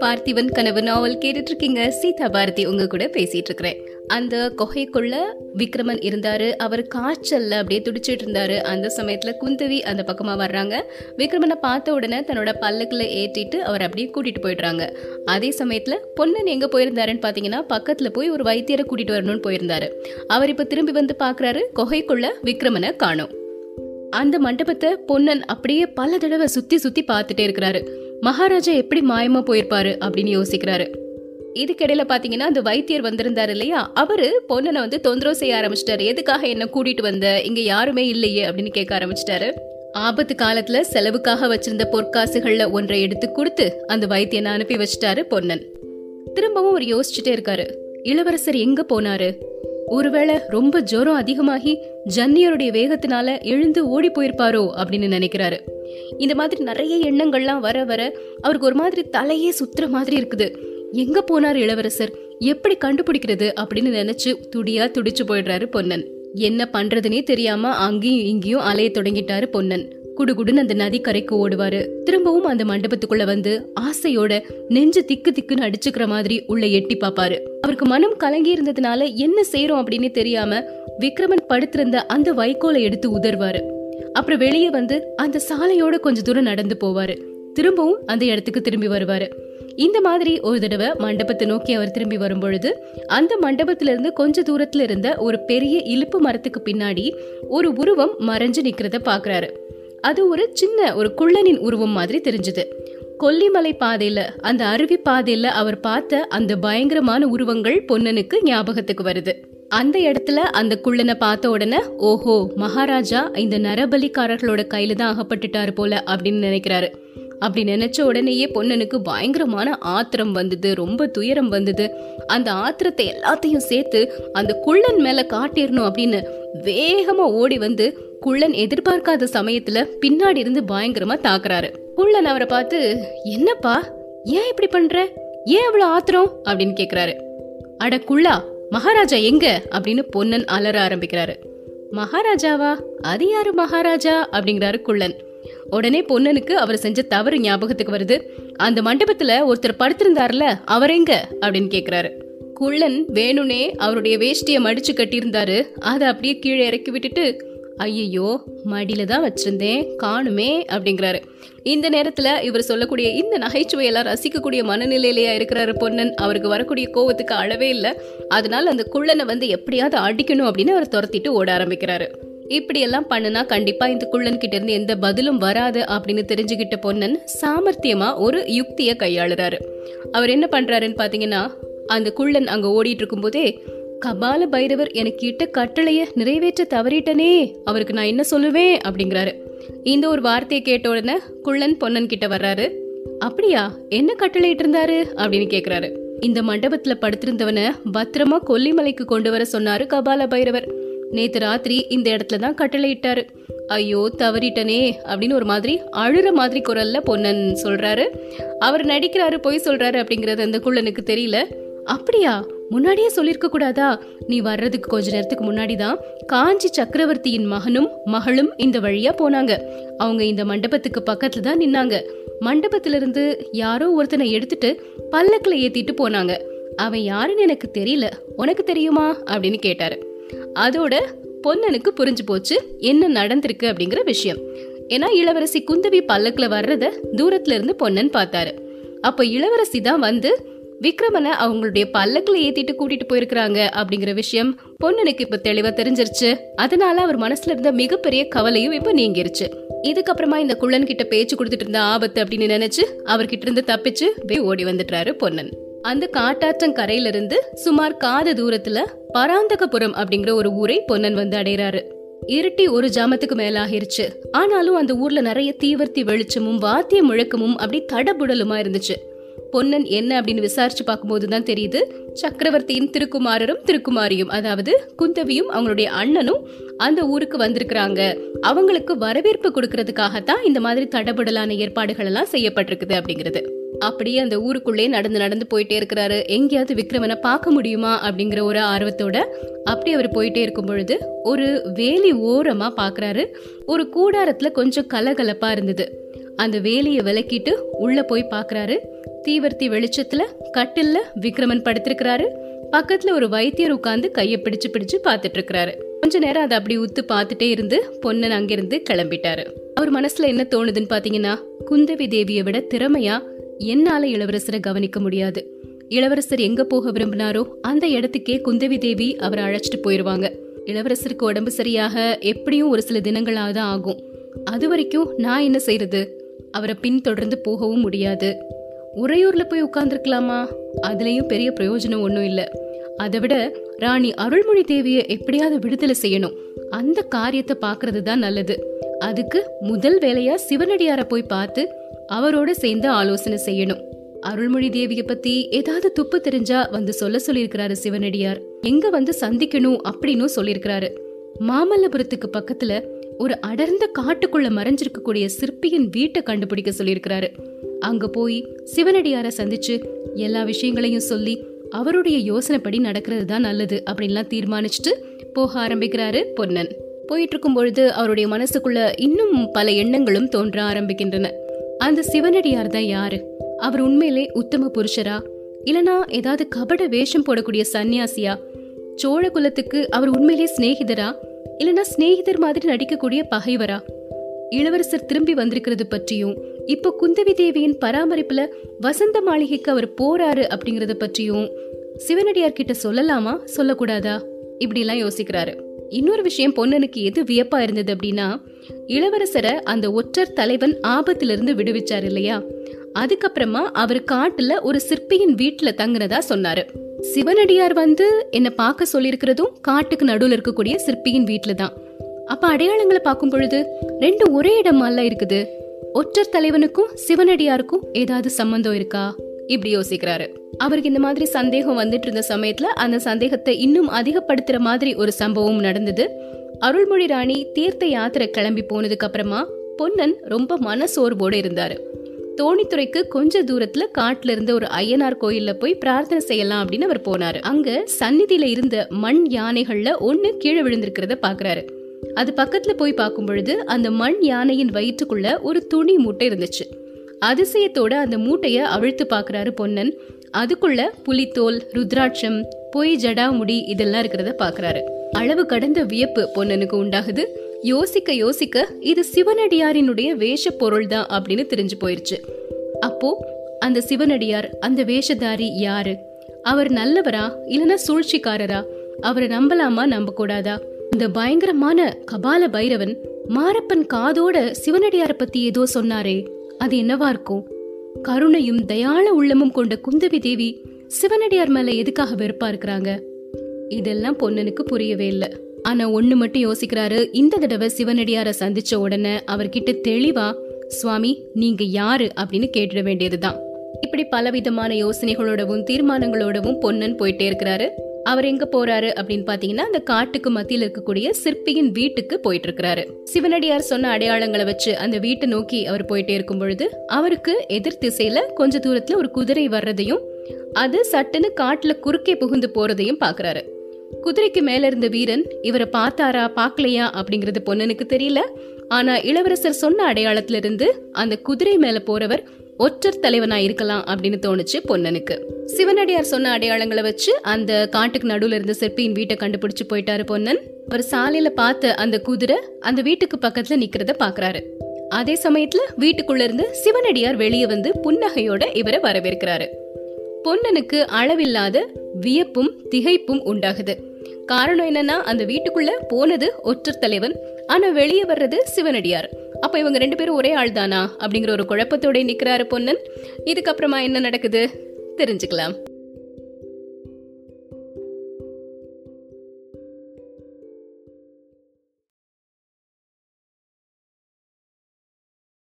பார்த்திபன் கனவு நாவல் கேட்டுட்டு இருக்கீங்க சீதா பாரதி உங்க கூட பேசிட்டு இருக்கிறேன் அந்த குகைக்குள்ள விக்ரமன் இருந்தாரு. அவர் காய்ச்சல்ல அப்படியே துடிச்சிட்டு இருந்தாரு அந்த சமயத்துல குந்தவி அந்த பக்கமா வர்றாங்க. விக்ரமனை பார்த்த உடனே தன்னோட பல்லுக்குள்ள ஏற்றிட்டு அவர் அப்படியே கூட்டிட்டு போயிடுறாங்க. அதே சமயத்துல பொன்னன் எங்க போயிருந்தாருன்னு பாத்தீங்கன்னா பக்கத்துல போய் ஒரு வைத்தியரை கூட்டிட்டு வரணும்னு போயிருந்தாரு. அவர் இப்ப திரும்பி வந்து பாக்குறாரு. குகைக்குள்ள விக்ரமனை காணும். அந்த மண்டபத்தை பொன்னன் அப்படியே பல தடவை சுத்தி சுத்தி பார்த்துட்டே இருக்கிறாரு. மகாராஜா எப்படி மாயமா போயிருப்பாரு அப்படின்னு யோசிக்கிறாரு. இதுக்கிடையில பாத்தீங்கன்னா அந்த வைத்தியர் வந்திருந்தாரு இல்லையா? அவரு பொன்னனை வந்து தொந்தரவு செய்ய ஆரம்பிச்சிட்டாரு. எதுக்காக என்ன கூட்டிட்டு வந்த? இங்க யாருமே இல்லையே அப்படின்னு கேட்க ஆரம்பிச்சிட்டாரு. ஆபத்து காலத்துல செலவுக்காக வச்சிருந்த பொற்காசுகள்ல ஒன்றை எடுத்து கொடுத்து அந்த வைத்தியனை அனுப்பி வச்சிட்டாரு பொன்னன். திரும்பவும் அவர் யோசிச்சுட்டே இருக்காரு. இளவரசர் எங்க போனாரு? ஒருவேளை ரொம்ப ஜுரம் அதிகமாகி ஜன்னியருடைய வேகத்தினால எழுந்து ஓடி போயிருப்பாரோ அப்படின்னு நினைக்கிறாரு. இந்த மாதிரி நிறைய எண்ணங்கள்லாம் வர வர அவருக்கு ஒரு மாதிரி தலையே சுத்துற மாதிரி இருக்குது. எங்க போனார் இளவரசர்? எப்படி கண்டுபிடிக்கிறது அப்படின்னு நினைச்சு துடியா துடிச்சு போயிடுறாரு பொன்னன். என்ன பண்றதுனே தெரியாம அங்கேயும் இங்கேயும் அலைய தொடங்கிட்டாரு பொன்னன். குடுகுடுன்னு அந்த நதி கரைக்கு ஓடுவாரு. திரும்பவும் அந்த மண்டபத்துக்குள்ள வந்து ஆசையோட நெஞ்சு திக்கு திக்குன்னு அடிச்சுக்கிற மாதிரி உள்ள எட்டி பாப்பாரு அவருக்கு மனம் கலங்கி இருந்ததுனால என்ன செய்யறோம் அப்படின்னு தெரியாம விக்ரமன் படுத்திருந்த அந்த வைக்கோலை எடுத்து உதர்வாரு. அப்புறம் வெளியே வந்து அந்த சாலையோட கொஞ்ச தூரம் நடந்து போவாரு. திரும்பவும் அந்த இடத்துக்கு திரும்பி வருவாரு. இந்த மாதிரி ஒரு தடவை மண்டபத்தை நோக்கி அவர் திரும்பி வரும் பொழுது அந்த மண்டபத்துல இருந்து கொஞ்ச தூரத்துல இருந்த ஒரு பெரிய இலுப்பு மரத்துக்கு பின்னாடி ஒரு உருவம் மறைஞ்சு நிக்கிறத பாக்குறாரு அது ஒரு சின்ன ஒரு குள்ளனின் உருவம் மாதிரி தெரிஞ்சது. கொல்லிமலை பாதையில அந்த அருவி பாதையில அவர் பார்த்த அந்த பயங்கரமான உருவங்கள் பொன்னனுக்கு ஞாபகத்துக்கு வருது. அந்த இடத்துல அந்த குள்ளனை பார்த்த உடனே ஓஹோ மகாராஜா இந்த நரபலிக்காரர்களோட கையில தான் அகப்பட்டுட்டாரு போல அப்படின்னு நினைக்கிறாரு. அப்படி நினைச்ச உடனேயே பொன்னனுக்கு பயங்கரமான ஆத்திரம் வந்தது ரொம்ப துயரம் வந்தது. அந்த ஆத்திரத்தை எல்லாத்தையும் சேர்த்து அந்த குள்ளன் மேல காட்டிடணும் அப்படின்னு வேகமா ஓடி வந்து குள்ளன் எதிர்பார்க்காத சமயத்துல பின்னாடி இருந்து பயங்கரமா தாக்குறாரு. குள்ளன் அவரை பார்த்து என்னப்பா? ஏன் இப்படி பண்ற? ஏன் அவ்வளவு ஆத்திரம்? அப்படின்னு கேக்குறாரு. அட குள்ளா மகாராஜா எங்க? அப்படின்னு பொன்னன் அலற ஆரம்பிக்கிறாரு. மகாராஜாவா? அது யாரு மகாராஜா? அப்படிங்கிறாரு குள்ளன். உடனே பொன்னனுக்கு அவர் செஞ்ச தவறு ஞாபகத்துக்கு வருது. அந்த மண்டபத்துல ஒருத்தர் படுத்திருந்தாருல அவர் எங்க? அப்படின்னு கேக்குறாரு. குள்ளன் வேணுனே அவருடைய வேஷ்டியை மடிச்சு கட்டியிருந்தாரு. அதை அப்படியே கீழே இறக்கி விட்டுட்டு ஐயையோ மடியில தான் வச்சிருந்தேன் காணுமே அப்படிங்கிறாரு. இந்த நேரத்துல இவர் சொல்லக்கூடிய இந்த நகைச்சுவையெல்லாம் ரசிக்கக்கூடிய மனநிலையிலேயே இருக்கிறாரு பொன்னன். அவருக்கு வரக்கூடிய கோவத்துக்கு அளவே இல்லை. அதனால அந்த குள்ளனை வந்து எப்படியாவது அடிக்கணும் அப்படின்னு அவர் துரத்திட்டு ஓட ஆரம்பிக்கிறாரு. இப்படி எல்லாம் பண்ணுனா கண்டிப்பா இந்த குள்ளன் கிட்ட இருந்து எந்த பதிலும் வராது அப்படின்னு தெரிஞ்சுக்கிட்ட பொன்னன் சாமர்த்தியமா ஒரு யுக்தியை கையாளுறாரு. அவர் என்ன பண்றாருன்னு பாத்தீங்கன்னா அந்த குள்ளன் அங்க ஓடிட்டு இருக்கும்போதே கபால பைரவர் எனக்கு இட்ட கட்டளைய நிறைவேற்ற தவறிட்டனே அவருக்கு நான் என்ன சொல்லுவேன்? அப்படிங்கிறாரு. இந்த ஒரு வார்த்தையை கேட்ட உடனே குள்ளன் பொன்னன் கிட்ட வர்றாரு. அப்படியா? என்ன கட்டளையிட்டு இருந்தாரு? அப்படின்னு கேக்குறாரு. இந்த மண்டபத்துல படுத்திருந்தவனை பத்திரமா கொல்லிமலைக்கு கொண்டு வர சொன்னாரு கபால பைரவர். நேத்து ராத்திரி இந்த இடத்துல தான் கட்டளையிட்டாரு. ஐயோ தவறிட்டனே அப்படின்னு ஒரு மாதிரி அழுற மாதிரி குரல்ல பொன்னன் சொல்றாரு. அவர் நடிக்கிறாரு பொய் சொல்றாரு அப்படிங்கறது அந்த குள்ளனுக்கு தெரியல. அப்படியா? முன்னாடியே சொல்லிருக்க கூடாதா? நீ வர்றதுக்கு கொஞ்ச நேரத்துக்கு முன்னாடி தான் காஞ்சி சக்கரவர்த்தியின் மகனும் மகளும் இந்த வழியா போனாங்க. அவங்க இந்த மண்டபத்துக்கு பக்கத்துல தான் நின்னாங்க. மண்டபத்திலிருந்து யாரோ ஒருத்தனை எடுத்துட்டு பல்லக்கில் ஏத்திட்டு போனாங்க. அவன் யாருன்னு எனக்கு தெரியல. உனக்கு தெரியுமா? அப்படின்னு கேட்டாரு. அதோட பொன்னனுக்கு புரிஞ்சு போச்சு என்ன நடந்திருக்கு அப்படிங்கிற விஷயம். ஏன்னா இளவரசி குந்தவி பல்லக்கில் வர்றத தூரத்துல இருந்து பொன்னன் பார்த்தாரு. அப்ப இளவரசி தான் வந்து விக்ரமனை அவங்களுடைய பல்லக்கில் ஏத்திட்டு கூட்டிட்டு போயிருக்கிறாங்க அப்படிங்கிற விஷயம் பொன்னனுக்கு இப்ப தெளிவா தெரிஞ்சிருச்சு. அதனால அவர் மனசுல இருந்த மிகப்பெரிய கவலையும் இப்ப நீங்கிருச்சு. இதுக்கப்புறமா இந்த குள்ளன் கிட்ட பேச்சு கொடுத்துட்டு இருந்த ஆபத்து அப்படின்னு நினைச்சு அவர்கிட்ட இருந்து தப்பிச்சு ஓடி வந்துட்டாரு பொன்னன். அந்த காட்டாற்றங்கரையில இருந்து சுமார் காத தூரத்துல பராந்தகபுரம் அப்படிங்கிற ஒரு ஊரை பொன்னன் வந்து அடைகிறாரு. இருட்டி ஒரு ஜாமத்துக்கு மேலாகிருச்சு. ஆனாலும் அந்த ஊர்ல நிறைய தீவர்த்தி வெளிச்சமும் வாத்திய முழக்கமும் அப்படி தடபுடலுமா இருந்துச்சு. பொன்னன் என்ன அப்படின்னு விசாரிச்சு பார்க்கும்போது தான் தெரியுது. சக்கரவர்த்தியின் திருக்குமாரரும் திருக்குமாரியும் அதாவது குந்தவியும் அவங்களுடைய அண்ணனும் அந்த ஊருக்கு வந்திருக்கிறாங்க. அவங்களுக்கு வரவேற்பு கொடுக்கறதுக்காகத்தான் இந்த மாதிரி தடபுடலான ஏற்பாடுகள் எல்லாம் செய்யப்பட்டிருக்குது அப்படிங்கிறது. அப்படியே அந்த ஊருக்குள்ளே நடந்து நடந்து போயிட்டே இருக்கிறாரு. எங்கேயாவது விக்ரமனை பார்க்க முடியுமா அப்படிங்கிற ஒரு ஆர்வத்தோட அப்படி அவர் போயிட்டே இருக்கும் பொழுது ஒரு வேலி ஓரமா பாக்குறாரு ஒரு கூடாரத்துல கொஞ்சம் கலகலப்பா இருந்தது. அந்த வேலியை விலக்கிட்டு உள்ள போய் பாக்குறாரு தீவர்த்தி வெளிச்சத்துல கட்டில்ல விக்ரமன் படுத்திருக்கிறாரு. பக்கத்துல ஒரு வைத்தியர் உட்கார்ந்து கைய பிடிச்சு பிடிச்சு பாத்துட்டு இருக்கிறாரு கொஞ்ச நேரம் அதை அப்படி உத்து பார்த்துட்டே இருந்து பொன்னன் அங்கிருந்து கிளம்பிட்டாரு. அவர் மனசுல என்ன தோணுதுன்னு பாத்தீங்கன்னா குந்தவி தேவியை விட திறமையா என்னால இளவரசரை கவனிக்க முடியாது. இளவரசர் எங்க போக விரும்பினாரோ அந்த இடத்துக்கே குந்தவி தேவி அவரை அழைச்சிட்டு போயிருவாங்க. இளவரசருக்கு உடம்பு சரியாக எப்படியும் ஒரு சில தினங்களாக தான் ஆகும். அது வரைக்கும் நான் என்ன செய்யறது அவரை பின்தொடர்ந்து போகவும் முடியாது. உறையூரில் போய் உட்கார்ந்துருக்கலாமா? அதுலேயும் பெரிய பிரயோஜனம் ஒன்றும் இல்லை. அதை விட ராணி அருள்மொழி தேவியை எப்படியாவது விடுதலை செய்யணும். அந்த காரியத்தை பார்க்கறது தான் நல்லது. அதுக்கு முதல் வேலையா சிவனடியாரை போய் பார்த்து அவரோட சேர்ந்து ஆலோசனை செய்யணும். அருள்மொழி தேவியை பத்தி ஏதாவது துப்பு தெரிஞ்சா வந்து சொல்ல சொல்லியிருக்கிறாரு சிவனடியார். எங்க வந்து சந்திக்கணும் அப்படின்னு சொல்லியிருக்கிறாரு. மாமல்லபுரத்துக்கு பக்கத்துல ஒரு அடர்ந்த காட்டுக்குள்ள மறைஞ்சிருக்கக்கூடிய சிற்பியின் வீட்டை கண்டுபிடிக்க சொல்லியிருக்கிறாரு. அங்க போய் சிவனடியார சந்திச்சு எல்லா விஷயங்களையும் சொல்லி அவருடைய யோசனைப்படி நடக்கிறது தான் நல்லது அப்படின்லாம் தீர்மானிச்சுட்டு போக ஆரம்பிக்கிறாரு பொன்னன். போயிட்டு இருக்கும் பொழுது அவருடைய மனசுக்குள்ள இன்னும் பல எண்ணங்களும் தோன்ற ஆரம்பிக்கின்றன. அந்த சிவனடியார் தான் யாரு? அவர் உண்மையிலே உத்தம புருஷரா? இல்லனா ஏதாவது கபட வேஷம் போடக்கூடிய சன்னியாசியா சோழ குலத்துக்கு அவர் உண்மையிலே சிநேகிதரா? இல்லனா சிநேகிதர் மாதிரி நடிக்கக்கூடிய பகைவரா? இளவரசர் திரும்பி வந்திருக்கிறது பற்றியும் இப்போ குந்தவி தேவியின் பராமரிப்புல வசந்த மாளிகைக்கு அவர் போறாரு அப்படிங்கறத பற்றியும் சிவனடியார் கிட்ட சொல்லலாமா? சொல்லக்கூடாதா? இப்படி எல்லாம் யோசிக்கிறாரு. இன்னொரு விஷயம் பொன்னனுக்கு எது வியப்பா இருந்தது அப்படின்னா இளவரசரை அந்த ஒற்றர் தலைவன் ஆபத்திலிருந்து விடுவிச்சார் இல்லையா? அதுக்கப்புறமா அவர் காட்டுல ஒரு சிற்பியின் வீட்டுல தங்குனதா சொன்னாரு. சிவனடியார் வந்து என்ன பார்க்க சொல்லியிருக்கிறதும் காட்டுக்கு நடுவில் இருக்கக்கூடிய சிற்பியின் வீட்டுல தான். அப்ப அடையாளங்களை பார்க்கும் பொழுது ரெண்டு ஒரே இடமால இருக்குது. ஒற்றர் தலைவனுக்கும் சிவனடியாருக்கும் ஏதாவது சம்பந்தம் இருக்கா? இப்படி யோசிக்கிறாரு. அவருக்கு இந்த மாதிரி சந்தேகம் வந்துட்டு இருந்த சமயத்துல அந்த சந்தேகத்தை இன்னும் அதிகப்படுத்துற மாதிரி ஒரு சம்பவம் நடந்தது. அருள்மொழி ராணி தீர்த்த யாத்திரை கிளம்பி போனதுக்கு அப்புறமா பொன்னன் ரொம்ப மனசோர்வோடு இருந்தாரு. தோணித்துறைக்கு கொஞ்ச தூரத்துல காட்டுல இருந்த ஒரு ஐயனார் கோயில்ல போய் பிரார்த்தனை செய்யலாம் அப்படின்னு அவர் போனாரு. அங்க சந்நிதியில இருந்த மண் யானைகள்ல ஒண்ணு கீழே விழுந்திருக்கிறத பாக்குறாரு. அது பக்கத்துல போய் பார்க்கும் பொழுது அந்த மண் யானையின் வயிற்றுக்குள்ள ஒரு துணி மூட்டை இருந்துச்சு. அதிசயத்தோட அந்த மூட்டைய அவிழ்த்து பாக்குறாரு பொன்னன். அதுக்குள்ள புலித்தோல் ருத்ராட்சம் பொய் ஜடாமுடி இதெல்லாம் இருக்கிறத பாக்குறாரு அளவு கடந்த வியப்பு பொன்னனுக்கு உண்டாகுது. யோசிக்க யோசிக்க இது சிவனடியாரினுடைய வேஷ பொருள் தான் அப்படின்னு தெரிஞ்சு போயிருச்சு. அப்போ அந்த சிவனடியார் அந்த வேஷதாரி யாரு? அவர் நல்லவரா இல்லனா சூழ்ச்சிக்காரரா? அவரை நம்பலாமா நம்ப கூடாதா இந்த பயங்கரமான கபால பைரவன் மாரப்பன் காதோட சிவனடியார பத்தி ஏதோ சொன்னாரே அது என்னவா இருக்கும்? கருணையும் தயாள உள்ளமும் கொண்ட குந்தவி தேவி சிவனடியார் மேல எதுக்காக வெறுப்பா இருக்கிறாங்க? இதெல்லாம் பொன்னனுக்கு புரியவே இல்லை. ஆனா ஒண்ணு மட்டும் யோசிக்கிறாரு இந்த தடவை சிவனடியார சந்திச்ச உடனே அவர்கிட்ட தெளிவா சுவாமி நீங்க யாரு? அப்படின்னு கேட்டுட வேண்டியதுதான். இப்படி பலவிதமான யோசனைகளோடவும் தீர்மானங்களோடவும் பொன்னன் போயிட்டே இருக்கிறாரு. அவர் எங்க போறாரு அப்படின்னு பாத்தீங்கன்னா அந்த காட்டுக்கு மத்தியில் இருக்கக்கூடிய சிற்பியின் வீட்டுக்கு போயிட்டு இருக்கிறாரு சிவனடியார் சொன்ன அடையாளங்களை வச்சு அந்த வீட்டை நோக்கி அவர் போயிட்டே இருக்கும் பொழுது அவருக்கு எதிர் திசையில கொஞ்ச தூரத்துல ஒரு குதிரை வர்றதையும் அது சட்டுன்னு காட்டுல குறுக்கே புகுந்து போறதையும் பாக்குறாரு. குதிரைக்கு மேல இருந்த வீரன் இவரை பார்த்தாரா? பாக்கலையா அப்படிங்கறது பொண்ணனுக்கு தெரியல. ஆனா இளவரசர் சொன்ன அடையாளத்திலிருந்து அந்த குதிரை மேல போறவர் ஒற்றர் தலைவனா இருக்கலாம் அப்படின்னு தோணுச்சு பொன்னனுக்கு. சிவனடியார் சொன்ன அடையாளங்களை வச்சு அந்த காட்டுக்கு நடுவுல இருந்த சிற்பியின் வீட்டை கண்டுபிடிச்சு போயிட்டாரு பொன்னன். அவர் சாலையில பார்த்த அந்த குதிரை அந்த வீட்டுக்கு பக்கத்துல நிக்கிறத பாக்குறாரு. அதே சமயத்துல வீட்டுக்குள்ள இருந்து சிவனடியார் வெளியே வந்து புன்னகையோட இவரை வரவேற்கிறாரு. பொன்னனுக்கு அளவில்லாத வியப்பும் திகைப்பும் உண்டாகுது. காரணம் என்னன்னா அந்த வீட்டுக்குள்ள போனது ஒற்றர் தலைவன். ஆனா வெளியே வர்றது சிவனடியார். அப்ப இவங்க ரெண்டு பேரும் ஒரே ஆள் தானா அப்படிங்கிற ஒரு குழப்பத்தோட நிக்கிறாரு பொன்னன். இதுக்கப்புறமா என்ன நடக்குது? தெரிஞ்சுக்கலாம்.